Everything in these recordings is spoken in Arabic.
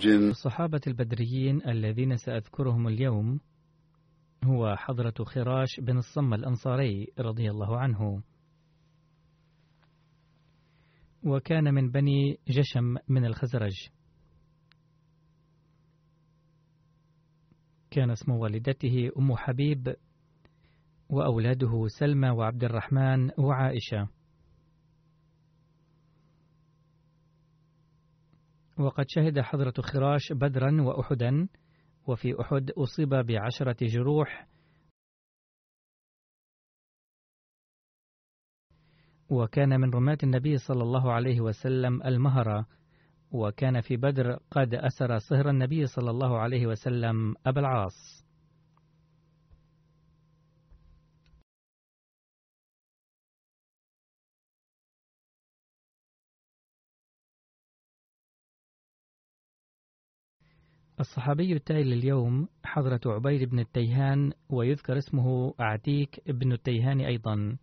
عاجن الصحابة البدريين الذين سأذكرهم اليوم هو حضرة خراش بن الصم الأنصاري رضي الله عنه. وكان من بني جشم من الخزرج. كان اسم والدته أم حبيب وأولاده سلمى وعبد الرحمن وعائشة. وقد شهد حضرة خراش بدرا وأحدا وفي أحد أصيب بعشرة جروح. وكان من رماة النبي صلى الله عليه وسلم المهرة وكان في بدر قد أسر صهر النبي صلى الله عليه وسلم أبا العاص. الصحابي التالي اليوم حضرة عبيد بن التيهان ويذكر اسمه عتيك بن التيهان أيضا.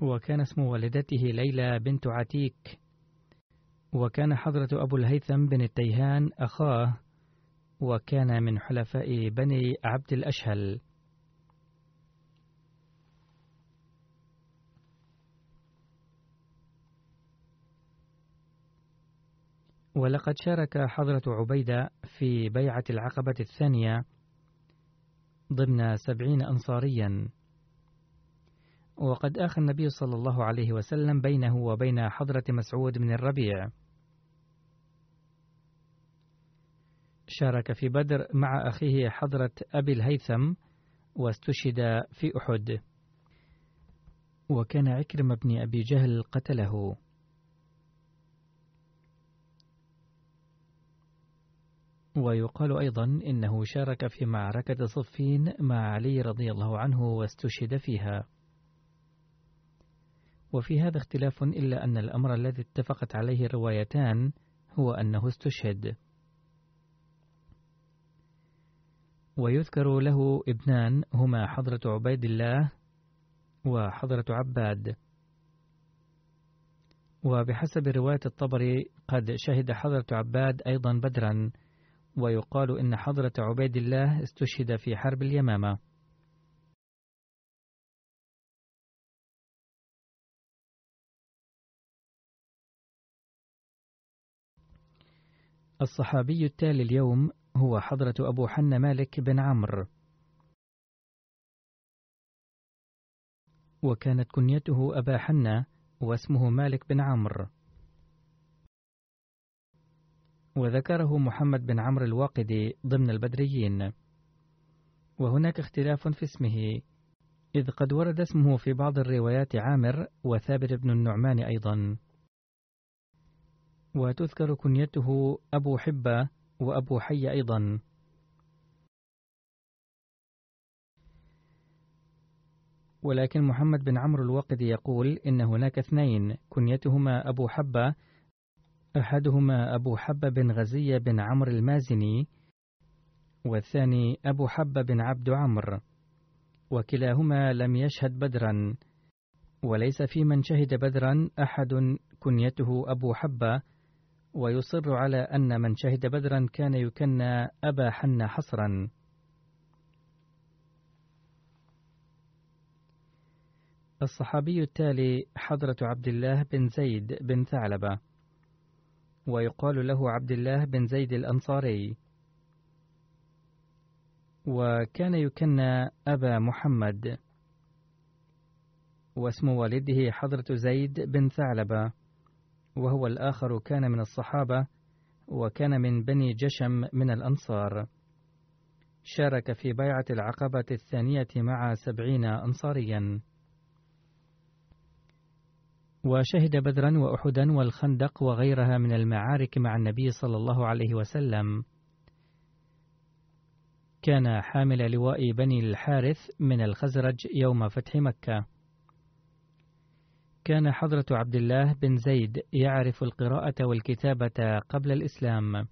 وكان اسم والدته ليلى بنت عتيك. وكان حضرة أبو الهيثم بن التيهان أخاه وكان من حلفاء بني عبد الأشهل. ولقد شارك حضرة عبيدة في بيعة العقبة الثانية ضمن سبعين أنصاريا. وقد آخى النبي صلى الله عليه وسلم بينه وبين حضرة مسعود بن الربيع. شارك في بدر مع أخيه حضرة أبي الهيثم واستشهد في أحد. وكان عكرم بن أبي جهل قتله. ويقال أيضا إنه شارك في معركة صفين مع علي رضي الله عنه واستشهد فيها. وفي هذا اختلاف إلا أن الأمر الذي اتفقت عليه الروايتان هو أنه استشهد. ويذكر له ابنان هما حضرة عبيد الله وحضرة عباد. وبحسب رواية الطبري قد شهد حضرة عباد أيضا بدرا ويقال إن حضرة عبيد الله استشهد في حرب اليمامة. الصحابي التالي اليوم هو حضرة أبو حن مالك بن عمرو. وكانت كنيته أبا حنة واسمه مالك بن عمرو. وذكره محمد بن عمرو الواقدي ضمن البدريين. وهناك اختلاف في اسمه إذ قد ورد اسمه في بعض الروايات عامر وثابت بن النعمان أيضا. وتذكر كنيته أبو حبة وأبو حي أيضا. ولكن محمد بن عمرو الوقدي يقول إن هناك اثنين كنيتهما أبو حبة أحدهما أبو حبة بن غزية بن عمرو المازني والثاني أبو حبة بن عبد عمرو وكلاهما لم يشهد بدرا وليس في من شهد بدرا أحد كنيته أبو حبة ويصر على أن من شهد بدرا كان يكنى أبا حن حصرا. الصحابي التالي حضرة عبد الله بن زيد بن ثعلبة. ويقال له عبد الله بن زيد الأنصاري. وكان يكنى أبا محمد. واسم والده حضرة زيد بن ثعلبة. وهو الآخر كان من الصحابة وكان من بني جشم من الأنصار. شارك في بيعة العقبة الثانية مع سبعين أنصاريا. وشهد بدرا وأحدا والخندق وغيرها من المعارك مع النبي صلى الله عليه وسلم. كان حامل لواء بني الحارث من الخزرج يوم فتح مكة. كان حضرة عبد الله بن زيد يعرف القراءة والكتابة قبل الإسلام.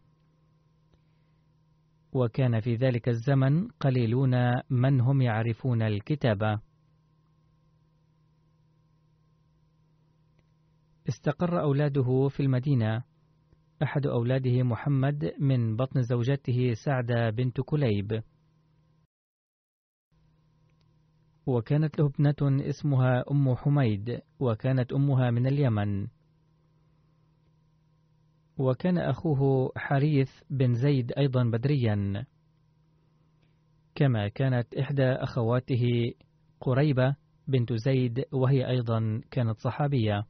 وكان في ذلك الزمن قليلون من هم يعرفون الكتابة. استقر أولاده في المدينة. أحد أولاده محمد من بطن زوجته سعدة بنت كليب. وكانت له ابنة اسمها أم حميد وكانت أمها من اليمن. وكان أخوه حريث بن زيد أيضا بدريا. كما كانت إحدى أخواته قريبة بنت زيد وهي أيضا كانت صحابية.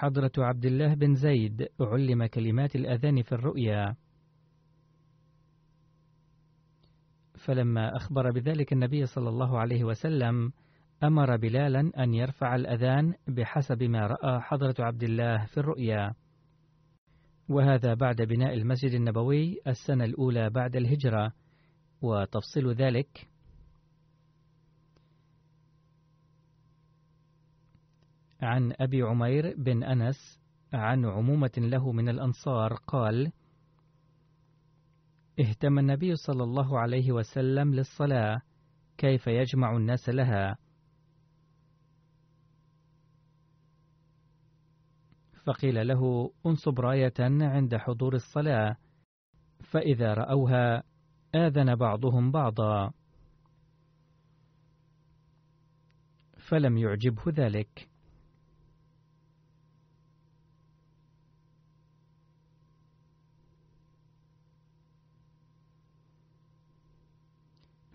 حضرة عبد الله بن زيد علم كلمات الأذان في الرؤيا. فلما أخبر بذلك النبي صلى الله عليه وسلم أمر بلالا أن يرفع الأذان بحسب ما رأى حضرة عبد الله في الرؤيا. وهذا بعد بناء المسجد النبوي السنة الأولى بعد الهجرة. وتفصيل ذلك عن أبي عمير بن أنس عن عمومة له من الأنصار قال: اهتم النبي صلى الله عليه وسلم للصلاة كيف يجمع الناس لها؟ فقيل له انصب راية عند حضور الصلاة فإذا رأوها آذن بعضهم بعضا. فلم يعجبه ذلك.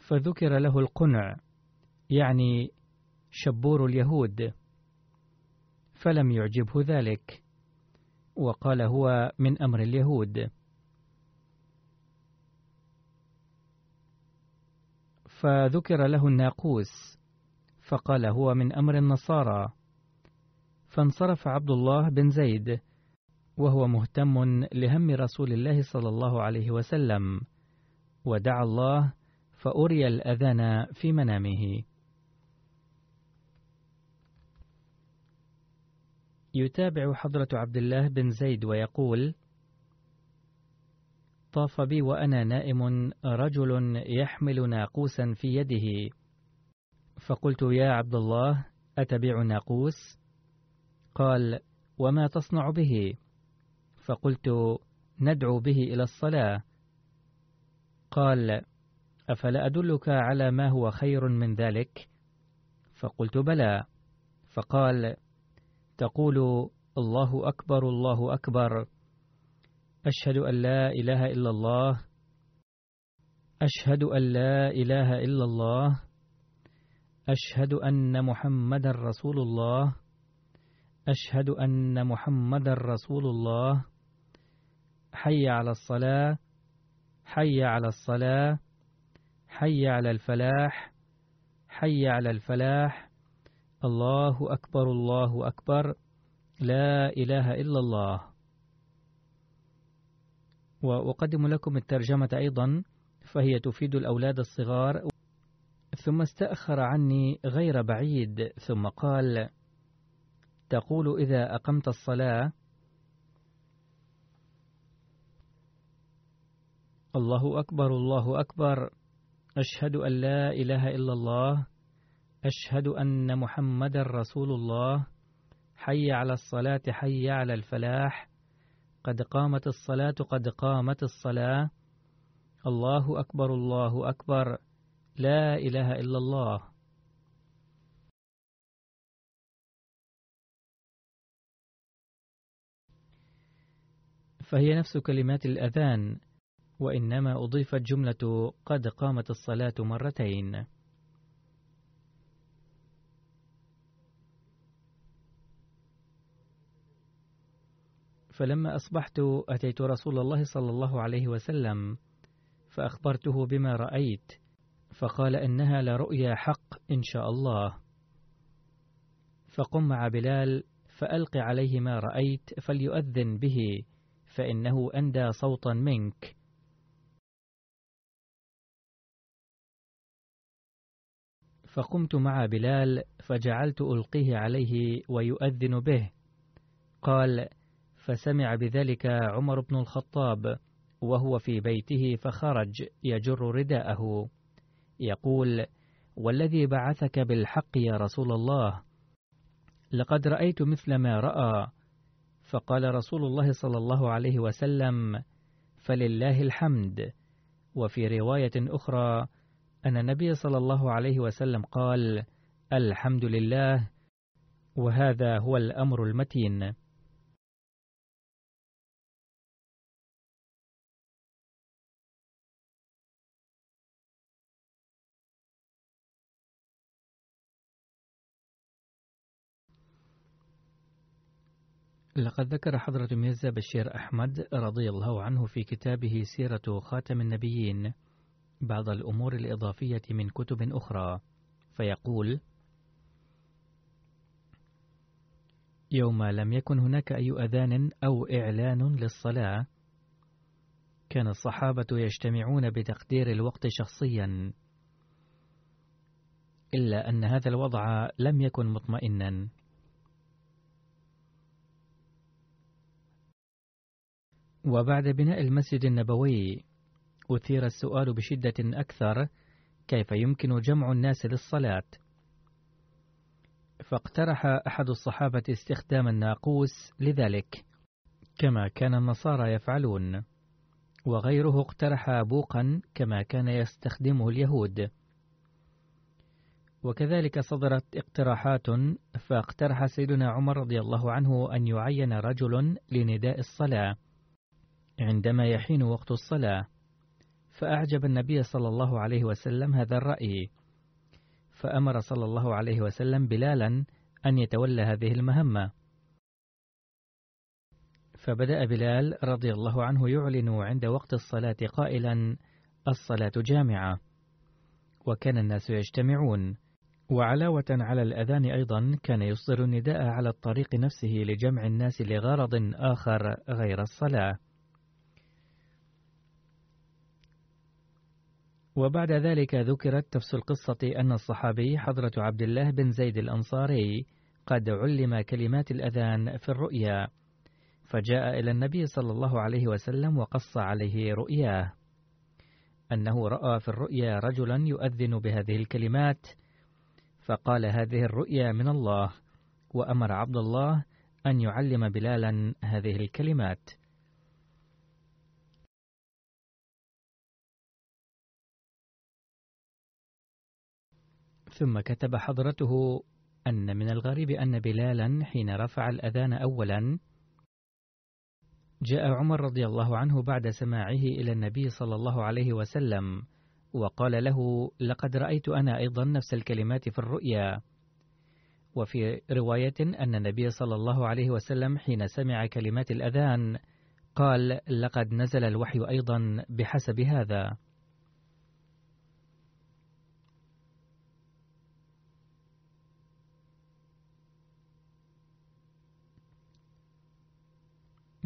فذكر له القنع يعني شبور اليهود فلم يعجبه ذلك وقال هو من أمر اليهود. فذكر له الناقوس فقال هو من أمر النصارى. فانصرف عبد الله بن زيد وهو مهتم لهم رسول الله صلى الله عليه وسلم ودعا الله فأري الأذان في منامه. يتابع حضرة عبد الله بن زيد ويقول طاف بي وأنا نائم رجل يحمل ناقوسا في يده. فقلت يا عبد الله أتبيع ناقوس؟ قال وما تصنع به؟ فقلت ندعو به إلى الصلاة. قال أفلا أدلك على ما هو خير من ذلك؟ فقلت بلى. فقال تقول الله أكبر الله أكبر. أشهد أن لا إله إلا الله. أشهد أن لا إله إلا الله. أشهد أن محمد رسول الله. أشهد أن محمد رسول الله. حي على الصلاة. حي على الصلاة. حي على الفلاح حي على الفلاح. الله أكبر الله أكبر. لا إله إلا الله. وأقدم لكم الترجمة أيضا فهي تفيد الأولاد الصغار. ثم استأخر عني غير بعيد ثم قال تقول إذا أقمت الصلاة. الله أكبر الله أكبر. أشهد أن لا إله إلا الله أشهد أن محمد رسول الله حي على الصلاة حي على الفلاح قد قامت الصلاة قد قامت الصلاة. الله أكبر الله أكبر. لا إله إلا الله. فهي نفس كلمات الأذان. وإنما أضيفت جملة قد قامت الصلاة مرتين. فلما أصبحت أتيت رسول الله صلى الله عليه وسلم فأخبرته بما رأيت فقال إنها لرؤيا حق إن شاء الله. فقم مع بلال فألق عليه ما رأيت فليؤذن به فإنه أندى صوتا منك. فقمت مع بلال فجعلت ألقيه عليه ويؤذن به. قال فسمع بذلك عمر بن الخطاب وهو في بيته فخرج يجر رداءه. يقول والذي بعثك بالحق يا رسول الله لقد رأيت مثل ما رأى. فقال رسول الله صلى الله عليه وسلم فلله الحمد. وفي رواية أخرى أن النبي صلى الله عليه وسلم قال الحمد لله وهذا هو الأمر المتين. لقد ذكر حضرة ميرزا بشير أحمد رضي الله عنه في كتابه سيرة خاتم النبيين. بعض الأمور الإضافية من كتب أخرى فيقول يوم لم يكن هناك أي أذان أو إعلان للصلاة كان الصحابة يجتمعون بتقدير الوقت شخصيا إلا أن هذا الوضع لم يكن مطمئنا. وبعد بناء المسجد النبوي أثير السؤال بشدة أكثر كيف يمكن جمع الناس للصلاة؟ فاقترح أحد الصحابة استخدام الناقوس لذلك كما كان النصارى يفعلون وغيره اقترح بوقا كما كان يستخدمه اليهود. وكذلك صدرت اقتراحات فاقترح سيدنا عمر رضي الله عنه أن يعين رجل لنداء الصلاة عندما يحين وقت الصلاة. فأعجب النبي صلى الله عليه وسلم هذا الرأي. فأمر صلى الله عليه وسلم بلالا أن يتولى هذه المهمة. فبدأ بلال رضي الله عنه يعلن عند وقت الصلاة قائلا الصلاة جامعة. وكان الناس يجتمعون. وعلاوة على الأذان أيضا كان يصدر النداء على الطريق نفسه لجمع الناس لغرض آخر غير الصلاة. وبعد ذلك ذكرت نفس القصة أن الصحابي حضرة عبد الله بن زيد الأنصاري قد علم كلمات الأذان في الرؤيا فجاء إلى النبي صلى الله عليه وسلم وقص عليه رؤياه. أنه رأى في الرؤيا رجلا يؤذن بهذه الكلمات فقال هذه الرؤيا من الله وأمر عبد الله أن يعلم بلالا هذه الكلمات. ثم كتب حضرته أن من الغريب أن بلالا حين رفع الأذان أولا جاء عمر رضي الله عنه بعد سماعه إلى النبي صلى الله عليه وسلم وقال له لقد رأيت أنا أيضا نفس الكلمات في الرؤيا. وفي رواية أن النبي صلى الله عليه وسلم حين سمع كلمات الأذان قال لقد نزل الوحي أيضا بحسب هذا.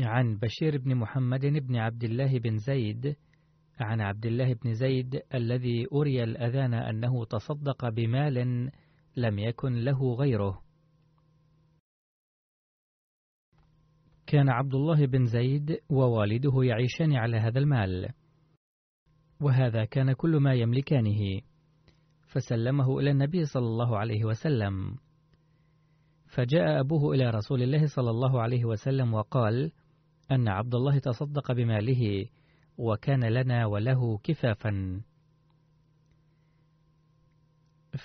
عن بشير بن محمد بن عبد الله بن زيد عن عبد الله بن زيد الذي أري الأذان أنه تصدق بمال لم يكن له غيره. كان عبد الله بن زيد ووالده يعيشان على هذا المال وهذا كان كل ما يملكانه. فسلمه إلى النبي صلى الله عليه وسلم. فجاء أبوه إلى رسول الله صلى الله عليه وسلم وقال أن عبد الله تصدق بماله وكان لنا وله كفافا.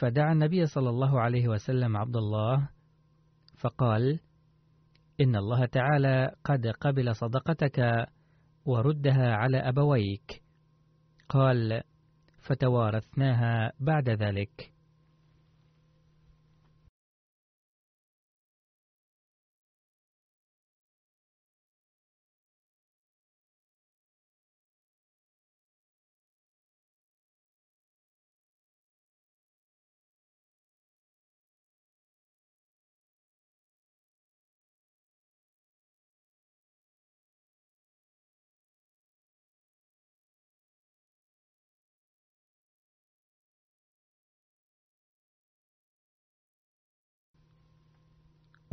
فدعا النبي صلى الله عليه وسلم عبد الله فقال إن الله تعالى قد قبل صدقتك وردها على أبويك. قال فتوارثناها بعد ذلك.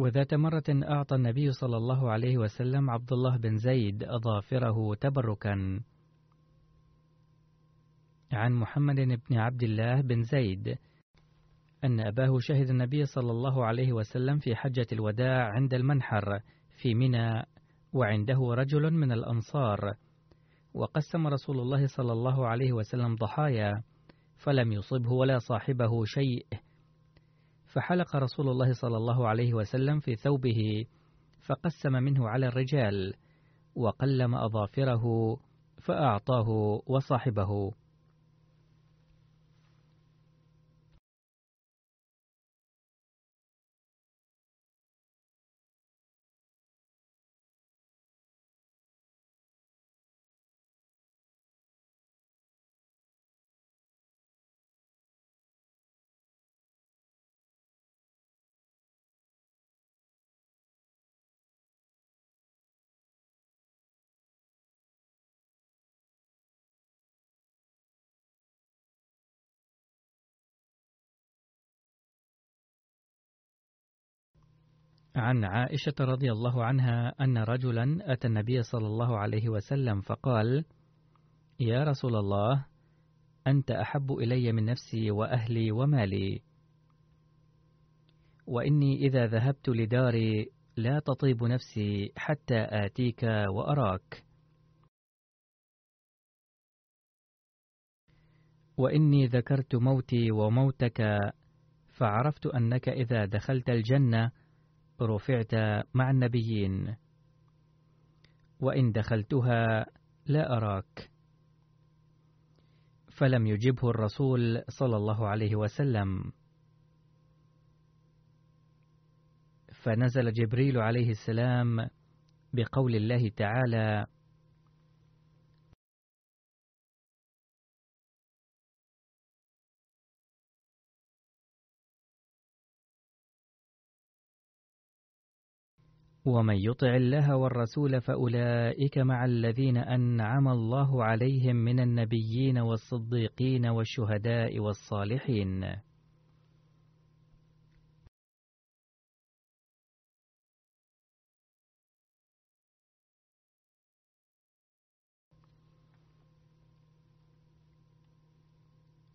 وذات مرة أعطى النبي صلى الله عليه وسلم عبد الله بن زيد أظافره تبركا. عن محمد بن عبد الله بن زيد أن أباه شهد النبي صلى الله عليه وسلم في حجة الوداع عند المنحر في منى وعنده رجل من الأنصار. وقسم رسول الله صلى الله عليه وسلم ضحايا فلم يصبه ولا صاحبه شيء. فحلق رسول الله صلى الله عليه وسلم في ثوبه فقسم منه على الرجال وقلم أظافره فأعطاه وصاحبه. عن عائشة رضي الله عنها أن رجلا أتى النبي صلى الله عليه وسلم فقال: يا رسول الله، أنت أحب إلي من نفسي وأهلي ومالي، وإني إذا ذهبت لداري لا تطيب نفسي حتى آتيك وأراك. وإني ذكرت موتي وموتك فعرفت أنك إذا دخلت الجنة رفعت مع النبيين. وإن دخلتها لا أراك. فلم يجبه الرسول صلى الله عليه وسلم. فنزل جبريل عليه السلام بقول الله تعالى ومن يطع الله والرسول فأولئك مع الذين أنعم الله عليهم من النبيين والصديقين والشهداء والصالحين.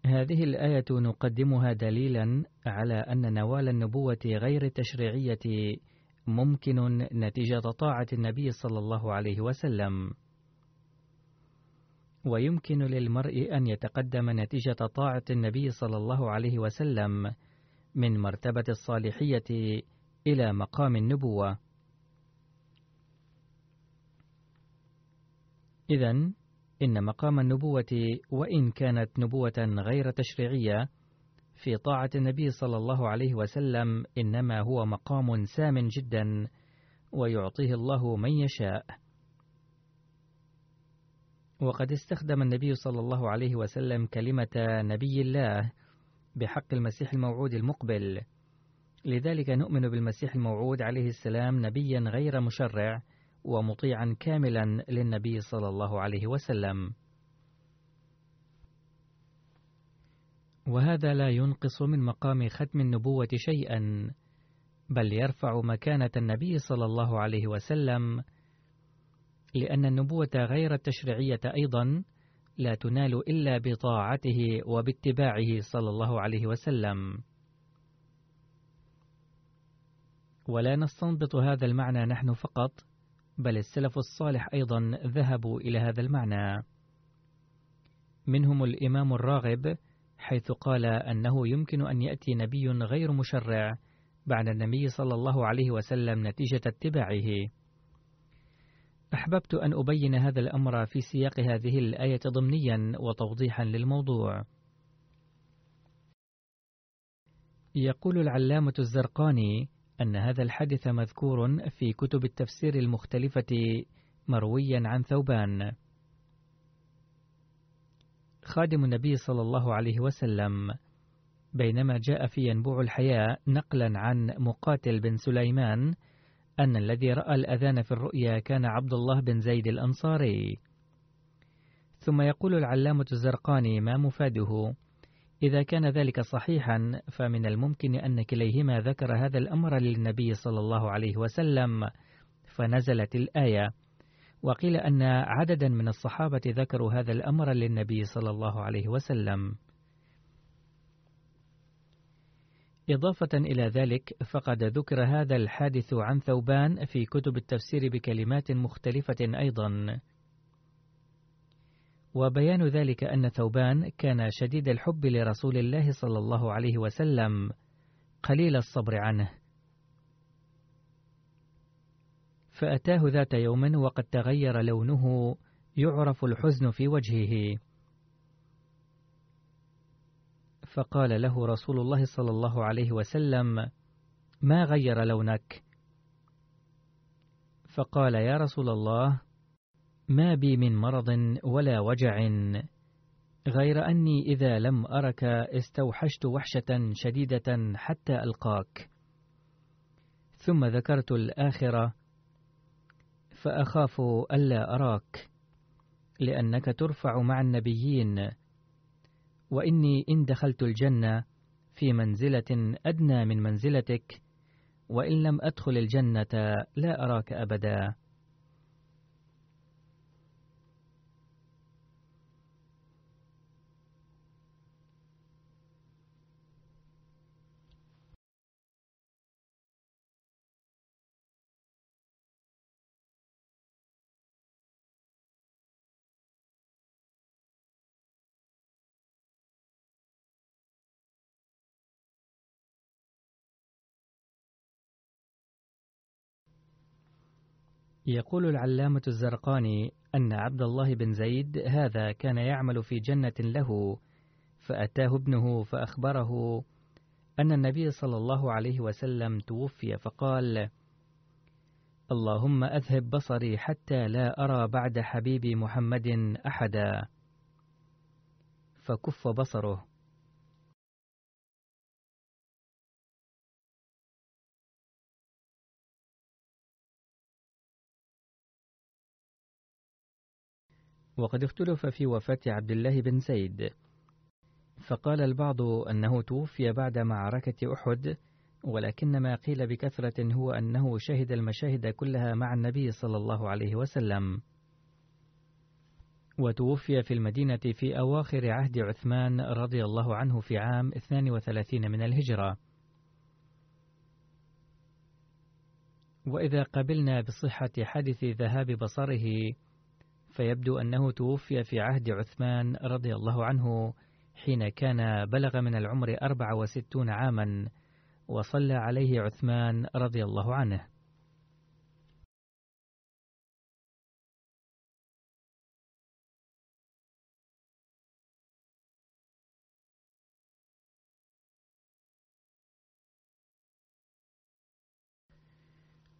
هذه الآية نقدمها دليلا على أن نوال النبوة غير التشريعية ممكن نتيجة طاعة النبي صلى الله عليه وسلم. ويمكن للمرء أن يتقدم نتيجة طاعة النبي صلى الله عليه وسلم من مرتبة الصالحية إلى مقام النبوة. إذا إن مقام النبوة وإن كانت نبوة غير تشريعية في طاعة النبي صلى الله عليه وسلم إنما هو مقام سام جدا ويعطيه الله من يشاء. وقد استخدم النبي صلى الله عليه وسلم كلمة نبي الله بحق المسيح الموعود المقبل. لذلك نؤمن بالمسيح الموعود عليه السلام نبيا غير مشرع ومطيعا كاملا للنبي صلى الله عليه وسلم. وهذا لا ينقص من مقام ختم النبوة شيئا، بل يرفع مكانة النبي صلى الله عليه وسلم، لأن النبوة غير التشريعية أيضا لا تنال إلا بطاعته وباتباعه صلى الله عليه وسلم. ولا نستنبط هذا المعنى نحن فقط، بل السلف الصالح أيضا ذهبوا إلى هذا المعنى. منهم الإمام الراغب حيث قال أنه يمكن أن يأتي نبي غير مشرع بعد النبي صلى الله عليه وسلم نتيجة اتباعه. أحببت أن أبين هذا الأمر في سياق هذه الآية ضمنيا وتوضيحا للموضوع. يقول العلامة الزرقاني أن هذا الحدث مذكور في كتب التفسير المختلفة مرويا عن ثوبان. خادم النبي صلى الله عليه وسلم بينما جاء في ينبوع الحياة نقلا عن مقاتل بن سليمان أن الذي رأى الأذان في الرؤيا كان عبد الله بن زيد الأنصاري. ثم يقول العلامة الزرقاني ما مفاده. إذا كان ذلك صحيحا فمن الممكن أن كليهما ذكر هذا الأمر للنبي صلى الله عليه وسلم فنزلت الآية. وقيل أن عددا من الصحابة ذكروا هذا الأمر للنبي صلى الله عليه وسلم. إضافة إلى ذلك فقد ذكر هذا الحادث عن ثوبان في كتب التفسير بكلمات مختلفة أيضا. وبيان ذلك أن ثوبان كان شديد الحب لرسول الله صلى الله عليه وسلم قليل الصبر عنه فأتاه ذات يوم وقد تغير لونه يعرف الحزن في وجهه. فقال له رسول الله صلى الله عليه وسلم ما غير لونك؟ فقال يا رسول الله ما بي من مرض ولا وجع غير أني إذا لم أرك استوحشت وحشة شديدة حتى ألقاك. ثم ذكرت الآخرة فأخاف ألا أراك لأنك ترفع مع النبيين. وإني إن دخلت الجنة في منزلة أدنى من منزلتك وإن لم أدخل الجنة لا أراك أبدا. يقول العلامة الزرقاني أن عبد الله بن زيد هذا كان يعمل في جنة له فأتاه ابنه فأخبره أن النبي صلى الله عليه وسلم توفي فقال: اللهم أذهب بصري حتى لا أرى بعد حبيبي محمد أحدا. فكف بصره. وقد اختلف في وفاة عبد الله بن زيد. فقال البعض أنه توفي بعد معركة أحد ولكن ما قيل بكثرة هو أنه شهد المشاهد كلها مع النبي صلى الله عليه وسلم. وتوفي في المدينة في أواخر عهد عثمان رضي الله عنه في عام 32 من الهجرة. وإذا قبلنا بصحة حدث ذهاب بصره فيبدو أنه توفي في عهد عثمان رضي الله عنه حين كان بلغ من العمر 64 عاما وصلى عليه عثمان رضي الله عنه.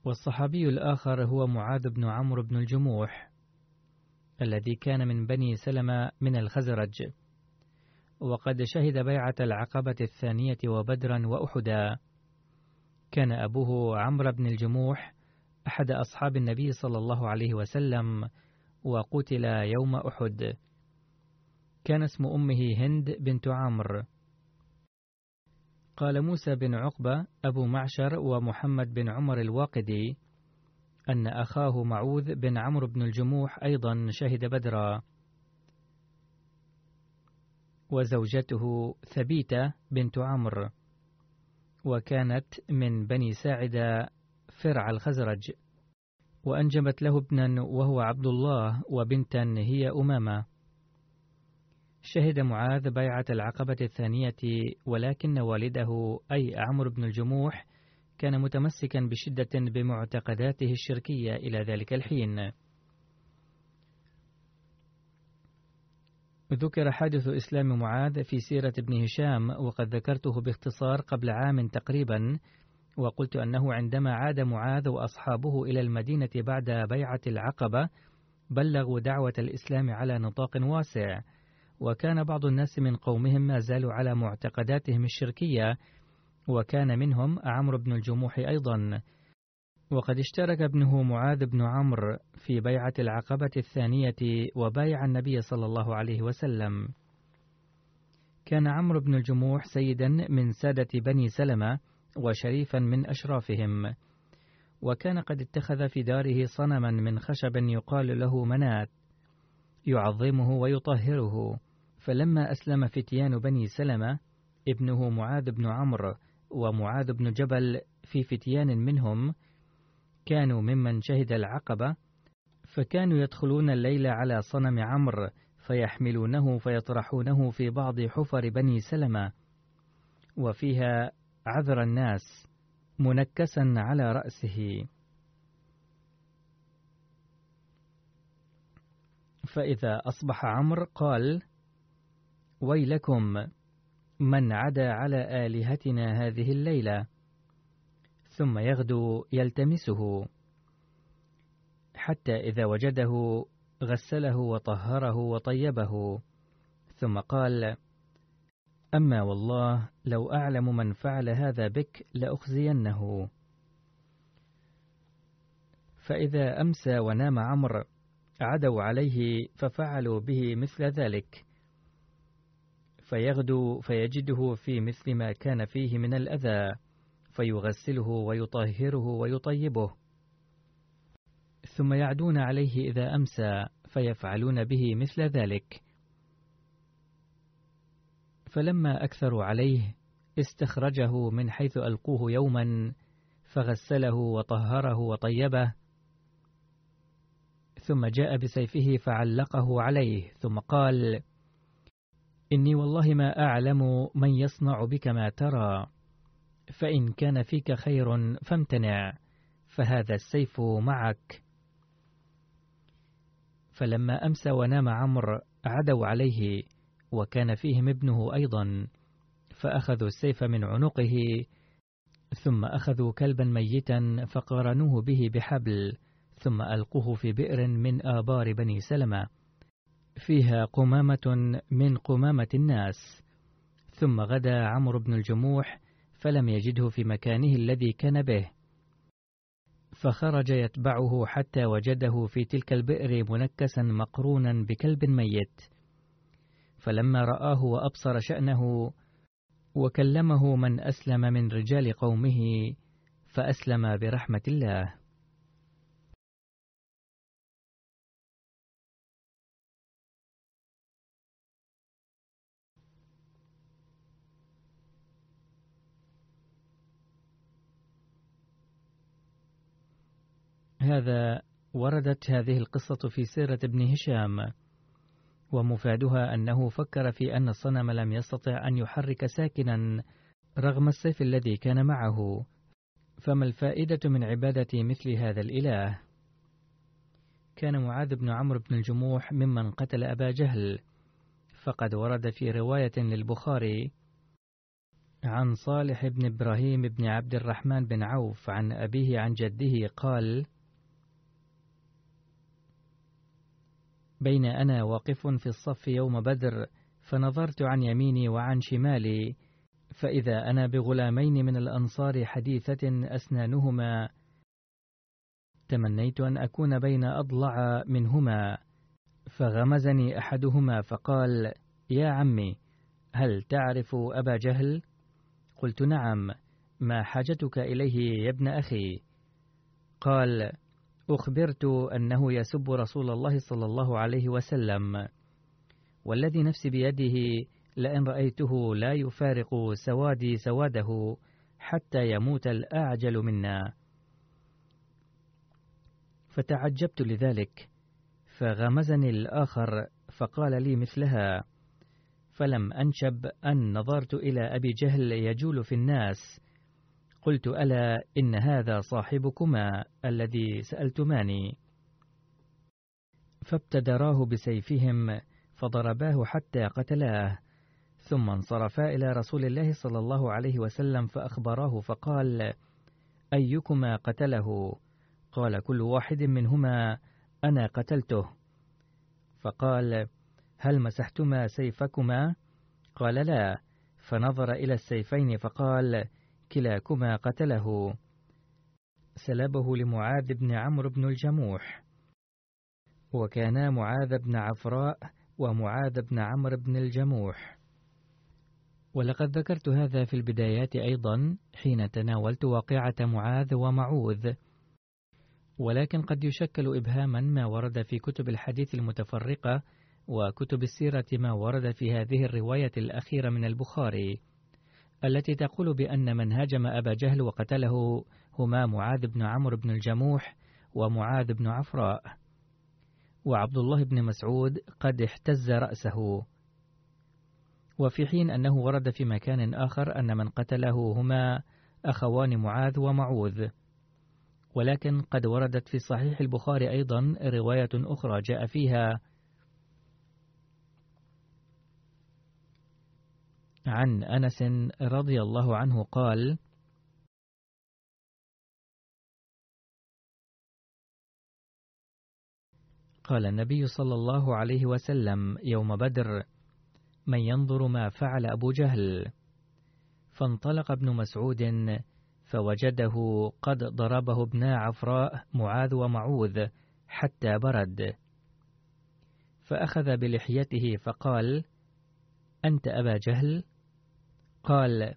والصحابي الآخر هو معاذ بن عمرو بن الجموح. الذي كان من بني سلمة من الخزرج. وقد شهد بيعة العقبة الثانية وبدرا وأحدا. كان أبوه عمرو بن الجموح أحد أصحاب النبي صلى الله عليه وسلم وقتل يوم أحد. كان اسم أمه هند بنت عمرو. قال موسى بن عقبة أبو معشر ومحمد بن عمر الواقدي أن أخاه معوذ بن عمرو بن الجموح أيضا شهد بدرا. وزوجته ثبيتة بنت عمرو. وكانت من بني ساعدة فرع الخزرج. وأنجبت له ابنا وهو عبد الله وبنتا هي أمامة. شهد معاذ بيعة العقبة الثانية ولكن والده أي عمرو بن الجموح كان متمسكا بشدة بمعتقداته الشركية إلى ذلك الحين. ذكر حادث إسلام معاذ في سيرة ابن هشام وقد ذكرته باختصار قبل عام تقريبا وقلت أنه عندما عاد معاذ وأصحابه إلى المدينة بعد بيعة العقبة بلغوا دعوة الإسلام على نطاق واسع. وكان بعض الناس من قومهم ما زالوا على معتقداتهم الشركية وكان منهم عمرو بن الجموح أيضا. وقد اشترك ابنه معاذ بن عمرو في بيعة العقبة الثانية وبايع النبي صلى الله عليه وسلم. كان عمرو بن الجموح سيدا من سادة بني سلمة وشريفا من أشرافهم. وكان قد اتخذ في داره صنما من خشب يقال له منات يعظمه ويطهره. فلما أسلم فتيان بني سلمة ابنه معاذ بن عمرو ومعاذ بن جبل في فتيان منهم كانوا ممن شهد العقبة فكانوا يدخلون الليل على صنم عمرو فيحملونه فيطرحونه في بعض حفر بني سلمة وفيها عذر الناس منكسا على رأسه. فإذا أصبح عمرو قال ويلكم من عدا على آلهتنا هذه الليلة. ثم يغدو يلتمسه. حتى إذا وجده غسله وطهره وطيبه. ثم قال أما والله لو أعلم من فعل هذا بك لأخزينه. فإذا أمسى ونام عمرو عدوا عليه ففعلوا به مثل ذلك. فيغدو فيجده في مثل ما كان فيه من الأذى فيغسله ويطهره ويطيبه. ثم يعدون عليه إذا أمسى فيفعلون به مثل ذلك. فلما أكثروا عليه استخرجه من حيث ألقوه يوما فغسله وطهره وطيبه. ثم جاء بسيفه فعلقه عليه ثم قال إني والله ما أعلم من يصنع بك ما ترى فإن كان فيك خير فامتنع فهذا السيف معك. فلما أمسى ونام عمرو عدوا عليه وكان فيهم ابنه أيضا فأخذوا السيف من عنقه ثم أخذوا كلبا ميتا فقارنوه به بحبل ثم ألقوه في بئر من آبار بني سلمة. فيها قمامة من قمامة الناس ثم غدا عمرو بن الجموح فلم يجده في مكانه الذي كان به. فخرج يتبعه حتى وجده في تلك البئر منكسا مقرونا بكلب ميت. فلما رآه وأبصر شأنه وكلمه من أسلم من رجال قومه فأسلم برحمة الله. هذا وردت هذه القصة في سيرة ابن هشام ومفادها أنه فكر في أن الصنم لم يستطع أن يحرك ساكنا رغم السيف الذي كان معه. فما الفائدة من عبادة مثل هذا الإله؟ كان معاذ بن عمرو بن الجموح ممن قتل أبا جهل. فقد ورد في رواية للبخاري عن صالح بن إبراهيم بن عبد الرحمن بن عوف عن أبيه عن جده قال بين أنا واقف في الصف يوم بدر فنظرت عن يميني وعن شمالي فإذا أنا بغلامين من الأنصار حديثة أسنانهما تمنيت أن أكون بين أضلع منهما فغمزني أحدهما فقال يا عمي هل تعرف أبا جهل؟ قلت نعم ما حاجتك إليه يا ابن أخي؟ قال أخبرت أنه يسب رسول الله صلى الله عليه وسلم. والذي نفسي بيده لئن رأيته لا يفارق سوادي سواده حتى يموت الأعجل منا. فتعجبت لذلك فغمزني الآخر فقال لي مثلها فلم أنشب أن نظرت إلى أبي جهل يجول في الناس قلت ألا إن هذا صاحبكما الذي سألتماني. فابتدراه بسيفهم فضرباه حتى قتلاه. ثم انصرفا إلى رسول الله صلى الله عليه وسلم فأخبراه فقال أيكما قتله؟ قال كل واحد منهما أنا قتلته. فقال هل مسحتما سيفكما؟ قال لا. فنظر إلى السيفين فقال كلاكما قتله. سلبه لمعاذ بن عمرو بن الجموح. وكانا معاذ بن عفراء ومعاذ بن عمرو بن الجموح. ولقد ذكرت هذا في البدايات أيضا حين تناولت واقعة معاذ ومعوذ. ولكن قد يشكل إبهاما ما ورد في كتب الحديث المتفرقة وكتب السيرة ما ورد في هذه الرواية الأخيرة من البخاري. التي تقول بأن من هاجم أبا جهل وقتله هما معاذ بن عمرو بن الجموح ومعاذ بن عفراء. وعبد الله بن مسعود قد احتز رأسه. وفي حين أنه ورد في مكان آخر أن من قتله هما أخوان معاذ ومعوذ. ولكن قد وردت في صحيح البخاري أيضا رواية أخرى جاء فيها عن أنس رضي الله عنه قال قال النبي صلى الله عليه وسلم يوم بدر من ينظر ما فعل أبو جهل فانطلق ابن مسعود فوجده قد ضربه ابنا عفراء معاذ ومعوذ حتى برد. فأخذ بلحيته فقال أنت أبا جهل؟ قال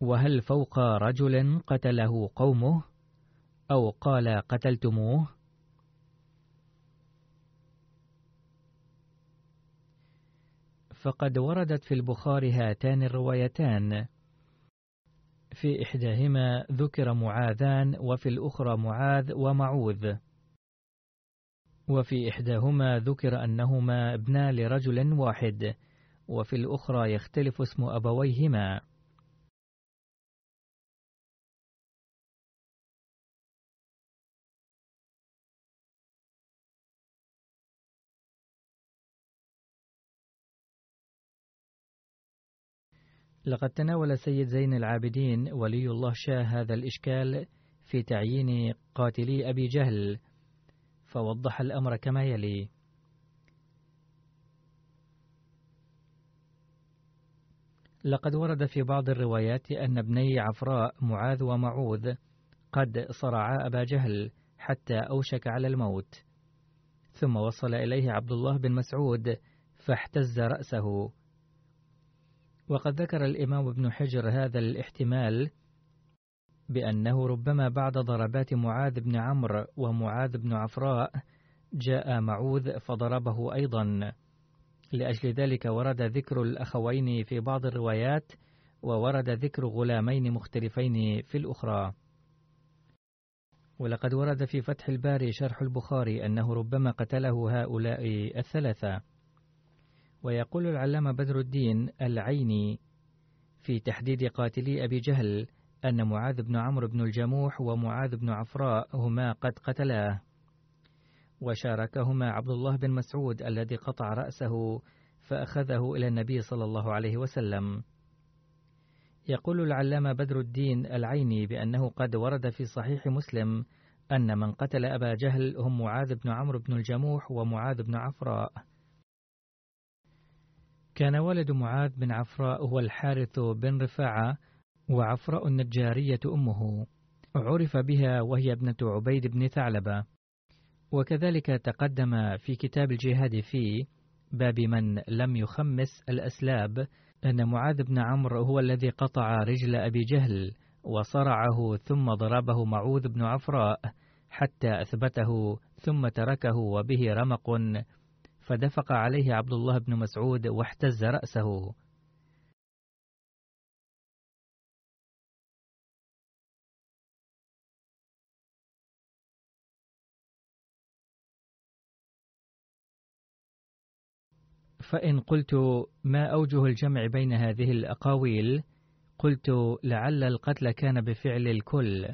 وهل فوق رجل قتله قومه؟ أو قال قتلتموه؟ فقد وردت في البخاري هاتان الروايتان. في إحداهما ذكر معاذان وفي الأخرى معاذ ومعوذ. وفي إحداهما ذكر أنهما ابنا لرجل واحد. وفي الأخرى يختلف اسم أبويهما. لقد تناول سيد زين العابدين ولي الله شاه هذا الإشكال في تعيين قاتلي أبي جهل فوضح الأمر كما يلي. لقد ورد في بعض الروايات أن ابني عفراء معاذ ومعوذ قد صرعا أبا جهل حتى أوشك على الموت. ثم وصل إليه عبد الله بن مسعود فاحتز رأسه. وقد ذكر الإمام ابن حجر هذا الاحتمال بأنه ربما بعد ضربات معاذ بن عمرو ومعاذ بن عفراء جاء معوذ فضربه أيضا. لأجل ذلك ورد ذكر الأخوين في بعض الروايات وورد ذكر غلامين مختلفين في الأخرى. ولقد ورد في فتح الباري شرح البخاري أنه ربما قتله هؤلاء الثلاثة. ويقول العلامة بدر الدين العيني في تحديد قاتلي أبي جهل أن معاذ بن عمرو بن الجموح ومعاذ بن عفراء هما قد قتلاه. وشاركهما عبد الله بن مسعود الذي قطع رأسه فأخذه إلى النبي صلى الله عليه وسلم. يقول العلامة بدر الدين العيني بأنه قد ورد في صحيح مسلم أن من قتل أبا جهل هم معاذ بن عمرو بن الجموح ومعاذ بن عفراء. كان والد معاذ بن عفراء هو الحارث بن رفاعة وعفراء النجارية أمه. عرف بها وهي ابنة عبيد بن ثعلبة. وكذلك تقدم في كتاب الجهاد في باب من لم يخمس الأسلاب أن معاذ بن عمرو هو الذي قطع رجل أبي جهل وصرعه ثم ضربه معوذ بن عفراء حتى أثبته ثم تركه وبه رمق فدفق عليه عبد الله بن مسعود واحتز رأسه. فإن قلت ما أوجه الجمع بين هذه الأقاويل قلت لعل القتل كان بفعل الكل.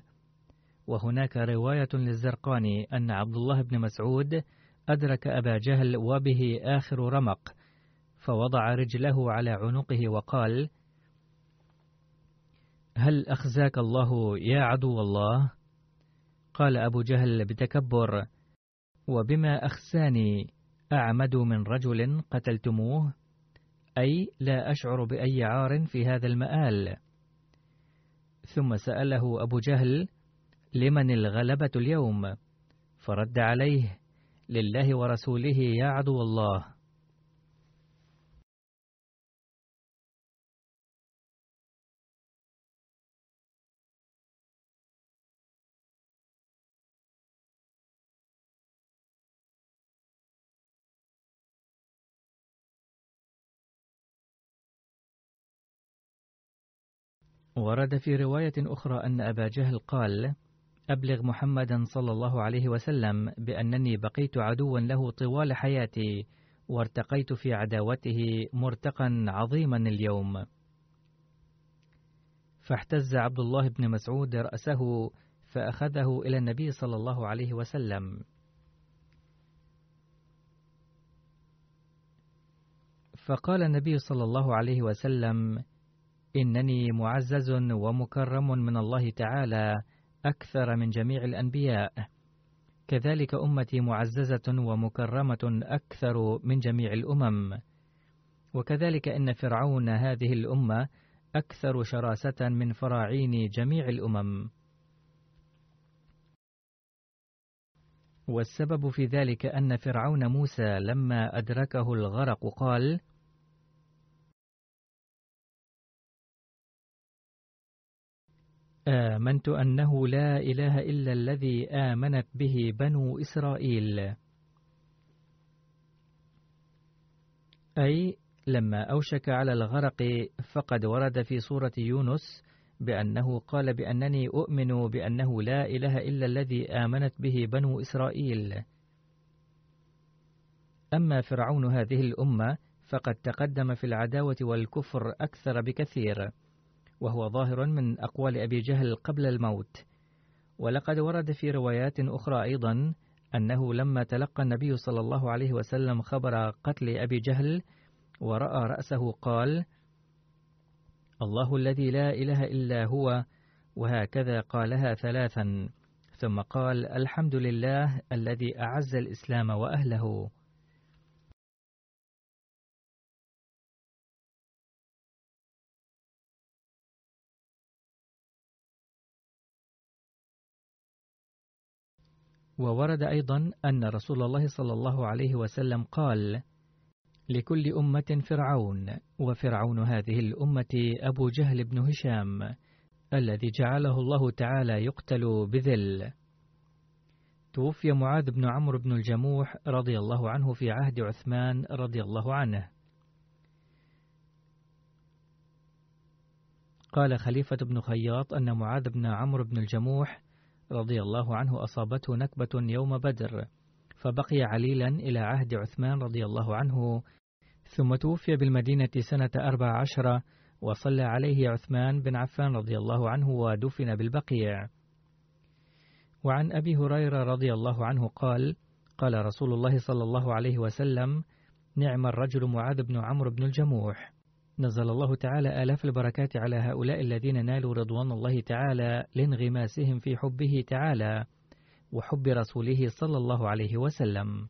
وهناك رواية للزرقاني أن عبد الله بن مسعود أدرك أبا جهل وبه آخر رمق فوضع رجله على عنقه وقال هل أخزاك الله يا عدو الله؟ قال أبو جهل بتكبر وبما أخساني أعمد من رجل قتلتموه أي لا أشعر بأي عار في هذا المآل. ثم سأله أبو جهل لمن الغلبة اليوم؟ فرد عليه لله ورسوله يا عدو الله. ورد في رواية أخرى أن أبا جهل قال: أبلغ محمدا صلى الله عليه وسلم بأنني بقيت عدوا له طوال حياتي وارتقيت في عداوته مرتقا عظيما اليوم. فاحتز عبد الله بن مسعود رأسه فأخذه إلى النبي صلى الله عليه وسلم. فقال النبي صلى الله عليه وسلم: إنني معزز ومكرم من الله تعالى أكثر من جميع الأنبياء. كذلك أمتي معززة ومكرمة أكثر من جميع الأمم. وكذلك إن فرعون هذه الأمة أكثر شراسة من فراعين جميع الأمم. والسبب في ذلك أن فرعون موسى لما أدركه الغرق قال: آمنت أنه لا إله إلا الذي آمنت به بنو إسرائيل. أي لما أوشك على الغرق فقد ورد في سورة يونس بأنه قال بأنني أؤمن بأنه لا إله إلا الذي آمنت به بنو إسرائيل. أما فرعون هذه الأمة فقد تقدم في العداوة والكفر أكثر بكثير. وهو ظاهر من أقوال أبي جهل قبل الموت. ولقد ورد في روايات أخرى أيضا أنه لما تلقى النبي صلى الله عليه وسلم خبر قتل أبي جهل ورأى رأسه قال الله الذي لا إله إلا هو وهكذا قالها ثلاثا. ثم قال الحمد لله الذي أعز الإسلام وأهله. وورد أيضا أن رسول الله صلى الله عليه وسلم قال: لكل أمة فرعون، وفرعون هذه الأمة أبو جهل بن هشام، الذي جعله الله تعالى يقتل بذل. توفي معاذ بن عمرو بن الجموح رضي الله عنه في عهد عثمان رضي الله عنه. قال خليفة بن خياط أن معاذ بن عمرو بن الجموح رضي الله عنه أصابته نكبة يوم بدر فبقي عليلا إلى عهد عثمان رضي الله عنه ثم توفي بالمدينة سنة أربع عشر وصلى عليه عثمان بن عفان رضي الله عنه ودفن بالبقيع. وعن أبي هريرة رضي الله عنه قال قال رسول الله صلى الله عليه وسلم نعم الرجل معاذ بن عمرو بن الجموح. نزل الله تعالى آلاف البركات على هؤلاء الذين نالوا رضوان الله تعالى لانغماسهم في حبه تعالى وحب رسوله صلى الله عليه وسلم.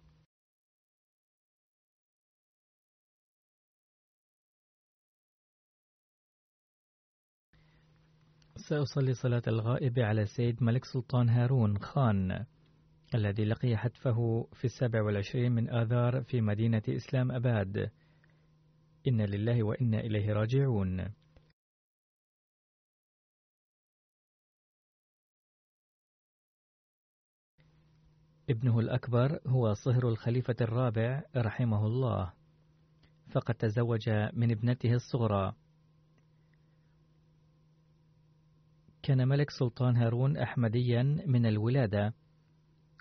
سأصلي صلاة الغائب على السيد ملك سلطان هارون خان الذي لقي حتفه في السابع والعشرين من آذار في مدينة إسلام أباد إنا لله وإنا إليه راجعون. ابنه الأكبر هو صهر الخليفة الرابع رحمه الله. فقد تزوج من ابنته الصغرى. كان ملك سلطان هارون أحمديا من الولادة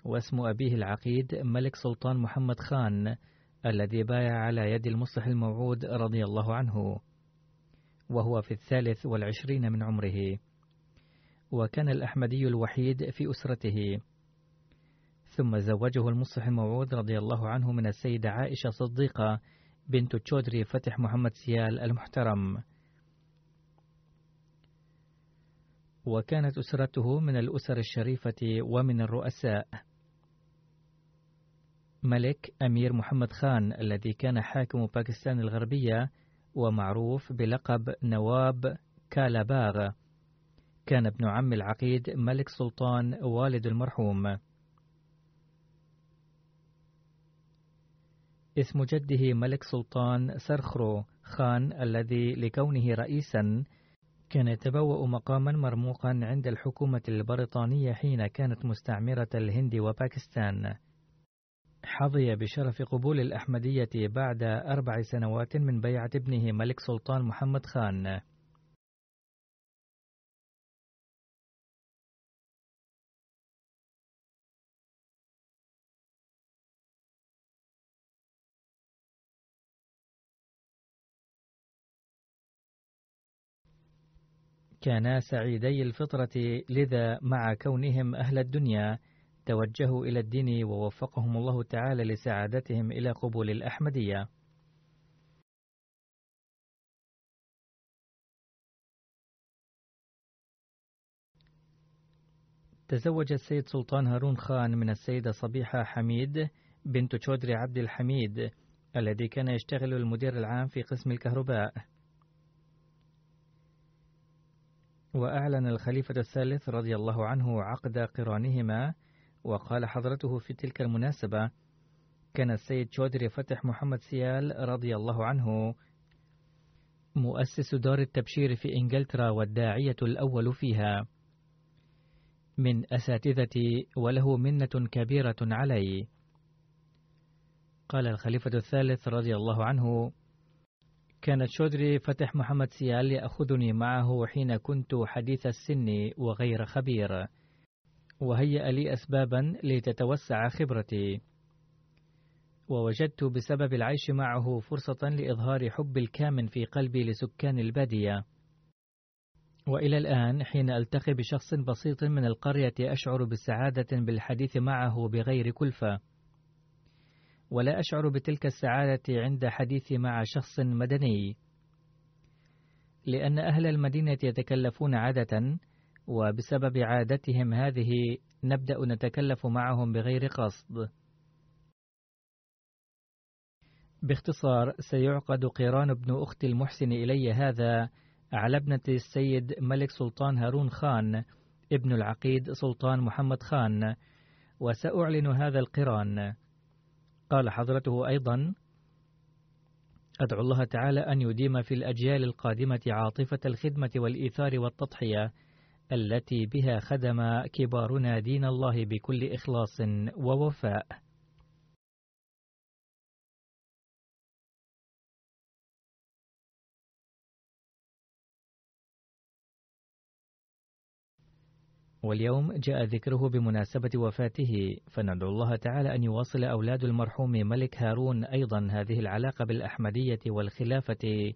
واسم أبيه العقيد ملك سلطان محمد خان. الذي بايع على يد المصلح الموعود رضي الله عنه وهو في الثالث والعشرين من عمره. وكان الأحمدي الوحيد في أسرته. ثم زوجه المصلح الموعود رضي الله عنه من السيدة عائشة صديقة بنت تشودري فتح محمد سيال المحترم. وكانت أسرته من الأسر الشريفة ومن الرؤساء. ملك أمير محمد خان الذي كان حاكم باكستان الغربية ومعروف بلقب نواب كالاباغ. كان ابن عم العقيد ملك سلطان والد المرحوم. اسم جده ملك سلطان سرخرو خان الذي لكونه رئيسا كان يتبوأ مقاما مرموقا عند الحكومة البريطانية حين كانت مستعمرة الهند وباكستان. حظي بشرف قبول الأحمدية بعد أربع سنوات من بيعة ابنه ملك سلطان محمد خان. كانا سعيدي الفطرة لذا مع كونهم أهل الدنيا. توجهوا إلى الدين ووفقهم الله تعالى لسعادتهم إلى قبول الأحمدية. تزوج السيد سلطان هارون خان من السيدة صبيحة حميد بنت شودري عبد الحميد الذي كان يشتغل المدير العام في قسم الكهرباء. وأعلن الخليفة الثالث رضي الله عنه عقد قرانهما وقال حضرته في تلك المناسبة كان السيد شودري فتح محمد سيال رضي الله عنه مؤسس دار التبشير في إنجلترا والداعية الأول فيها. من أساتذتي وله منة كبيرة علي. قال الخليفة الثالث رضي الله عنه كانت شودري فتح محمد سيال يأخذني معه حين كنت حديث السن وغير خبير. وهيأ لي أسبابا لتتوسع خبرتي. ووجدت بسبب العيش معه فرصة لإظهار حب الكامن في قلبي لسكان البادية. وإلى الآن حين ألتقي بشخص بسيط من القرية أشعر بالسعادة بالحديث معه بغير كلفة. ولا أشعر بتلك السعادة عند حديثي مع شخص مدني. لأن أهل المدينة يتكلفون عادة وبسبب عادتهم هذه نبدأ نتكلف معهم بغير قصد. باختصار سيعقد قيران ابن أخت المحسن إلي هذا على ابنة السيد ملك سلطان هارون خان ابن العقيد سلطان محمد خان وسأعلن هذا القران. قال حضرته أيضا أدعو الله تعالى أن يديم في الأجيال القادمة عاطفة الخدمة والإيثار والتضحية التي بها خدم كبارنا دين الله بكل إخلاص ووفاء. واليوم جاء ذكره بمناسبة وفاته فندعو الله تعالى أن يواصل أولاد المرحوم ملك هارون أيضا هذه العلاقة بالأحمدية والخلافة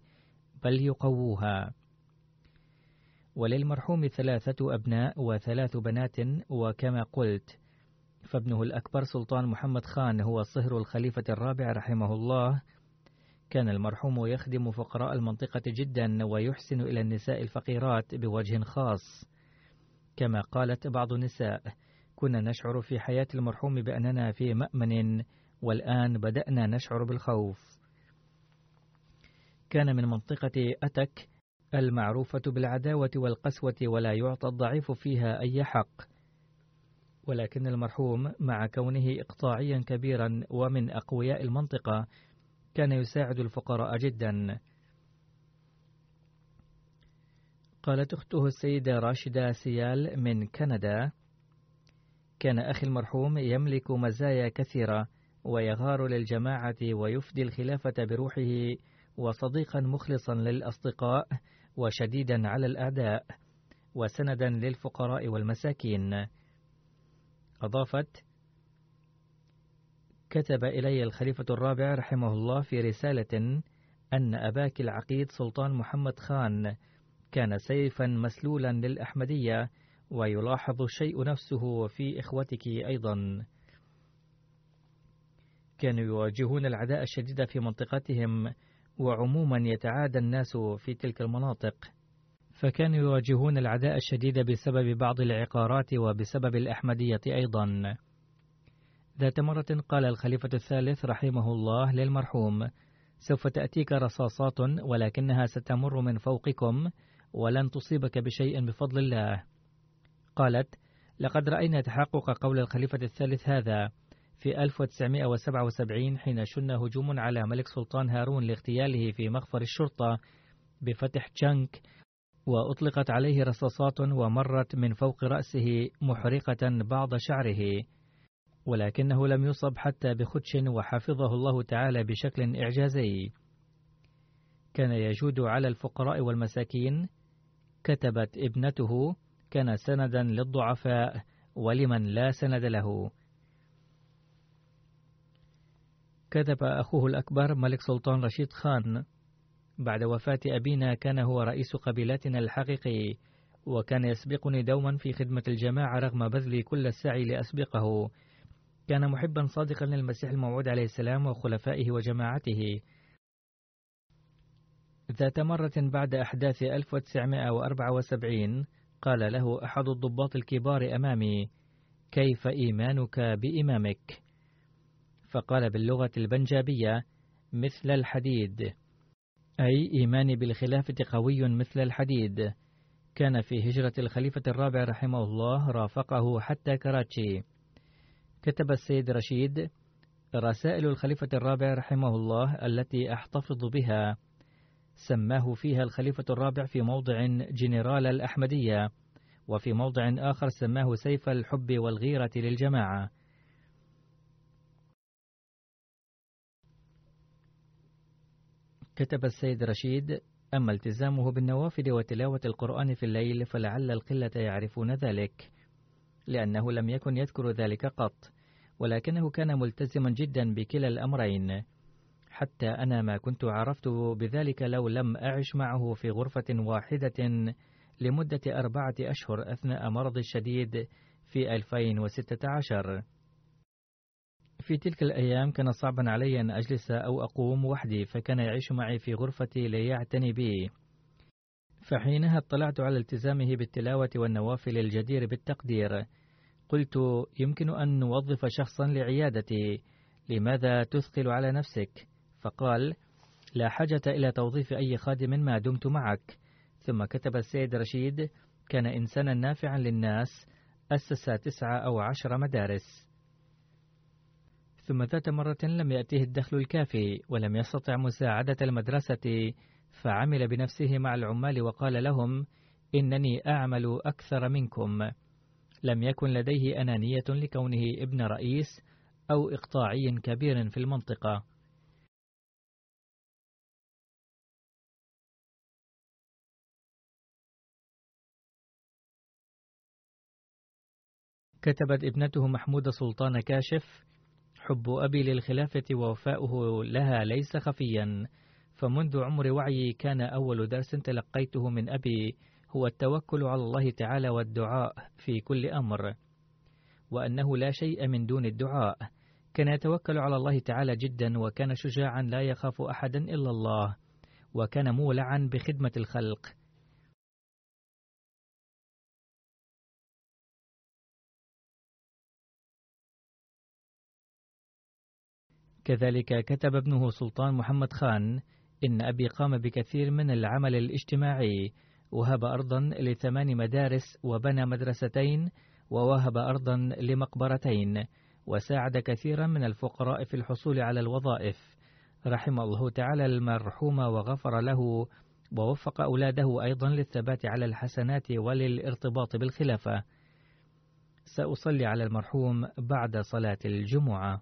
بل يقووها. وللمرحوم ثلاثة أبناء وثلاث بنات وكما قلت فابنه الأكبر سلطان محمد خان هو صهر الخليفة الرابع رحمه الله. كان المرحوم يخدم فقراء المنطقة جدا ويحسن إلى النساء الفقيرات بوجه خاص. كما قالت بعض النساء كنا نشعر في حياة المرحوم بأننا في مأمن والآن بدأنا نشعر بالخوف. كان من منطقة أتك المعروفة بالعداوة والقسوة ولا يعطى الضعيف فيها أي حق. ولكن المرحوم مع كونه إقطاعيا كبيرا ومن أقوياء المنطقة كان يساعد الفقراء جدا. قالت أخته السيدة راشدة سيال من كندا كان أخي المرحوم يملك مزايا كثيرة ويغار للجماعة ويفدي الخلافة بروحه وصديقا مخلصا للأصدقاء وشديدا على الأعداء وسندا للفقراء والمساكين. أضافت كتب إلي الخليفة الرابع رحمه الله في رسالة أن أباك العقيد سلطان محمد خان كان سيفا مسلولا للأحمدية ويلاحظ الشيء نفسه في إخوتك أيضا. كانوا يواجهون العداء الشديد في منطقتهم وعموما يتعادى الناس في تلك المناطق. فكانوا يواجهون العداء الشديد بسبب بعض العقارات وبسبب الأحمدية أيضا. ذات مرة قال الخليفة الثالث رحمه الله للمرحوم سوف تأتيك رصاصات ولكنها ستمر من فوقكم ولن تصيبك بشيء بفضل الله. قالت لقد رأينا تحقق قول الخليفة الثالث هذا في 1977 حين شن هجوم على ملك سلطان هارون لاغتياله في مخفر الشرطة بفتح جنك وأطلقت عليه رصاصات ومرت من فوق رأسه محرقة بعض شعره. ولكنه لم يصب حتى بخدش وحفظه الله تعالى بشكل إعجازي. كان يجود على الفقراء والمساكين كتبت ابنته كان سندا للضعفاء ولمن لا سند له؟ كتب أخوه الأكبر ملك سلطان رشيد خان. بعد وفاة أبينا كان هو رئيس قبيلتنا الحقيقي وكان يسبقني دوما في خدمة الجماعة رغم بذل كل السعي لأسبقه. كان محبا صادقا للمسيح الموعود عليه السلام وخلفائه وجماعته. ذات مرة بعد أحداث 1974 قال له أحد الضباط الكبار أمامي كيف إيمانك بإمامك؟ فقال باللغة البنجابية مثل الحديد. أي إيماني بالخلافة قوي مثل الحديد. كان في هجرة الخليفة الرابع رحمه الله رافقه حتى كراتشي. كتب السيد رشيد رسائل الخليفة الرابع رحمه الله التي أحتفظ بها. سماه فيها الخليفة الرابع في موضع جنرال الأحمدية وفي موضع آخر سماه سيف الحب والغيرة للجماعة. كتب السيد رشيد أما التزامه بالنوافل وتلاوة القرآن في الليل فلعل القلة يعرفون ذلك لأنه لم يكن يذكر ذلك قط ولكنه كان ملتزما جدا بكلا الأمرين. حتى أنا ما كنت عرفت بذلك لو لم أعش معه في غرفة واحدة لمدة أربعة أشهر أثناء مرض الشديد في 2016 في تلك الأيام كان صعبا علي أن أجلس أو أقوم وحدي فكان يعيش معي في غرفتي ليعتني بي. فحينها اطلعت على التزامه بالتلاوة والنوافل الجدير بالتقدير. قلت يمكن أن نوظف شخصا لعيادتي لماذا تثقل على نفسك؟ فقال لا حاجة إلى توظيف أي خادم ما دمت معك. ثم كتب السيد رشيد كان إنسانا نافعا للناس أسس تسعة أو عشر مدارس. ثم ذات مرة لم يأته الدخل الكافي ولم يستطع مساعدة المدرسة فعمل بنفسه مع العمال وقال لهم إنني أعمل أكثر منكم. لم يكن لديه أنانية لكونه ابن رئيس أو إقطاعي كبير في المنطقة. كتبت ابنته محمود سلطان كاشف حب أبي للخلافة ووفاؤه لها ليس خفيا. فمنذ عمر وعي كان أول درس تلقيته من أبي هو التوكل على الله تعالى والدعاء في كل أمر وأنه لا شيء من دون الدعاء. كان يتوكل على الله تعالى جدا وكان شجاعا لا يخاف أحدا إلا الله وكان مولعا بخدمة الخلق. كذلك كتب ابنه سلطان محمد خان إن أبي قام بكثير من العمل الاجتماعي. وهب أرضا لثمان مدارس وبنى مدرستين ووهب أرضا لمقبرتين. وساعد كثيرا من الفقراء في الحصول على الوظائف. رحم الله تعالى المرحوم وغفر له ووفق أولاده أيضا للثبات على الحسنات وللارتباط بالخلافة. سأصلي على المرحوم بعد صلاة الجمعة.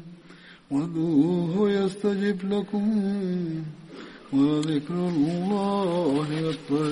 وادعوه يستجب لكم ولذكر الله أكبر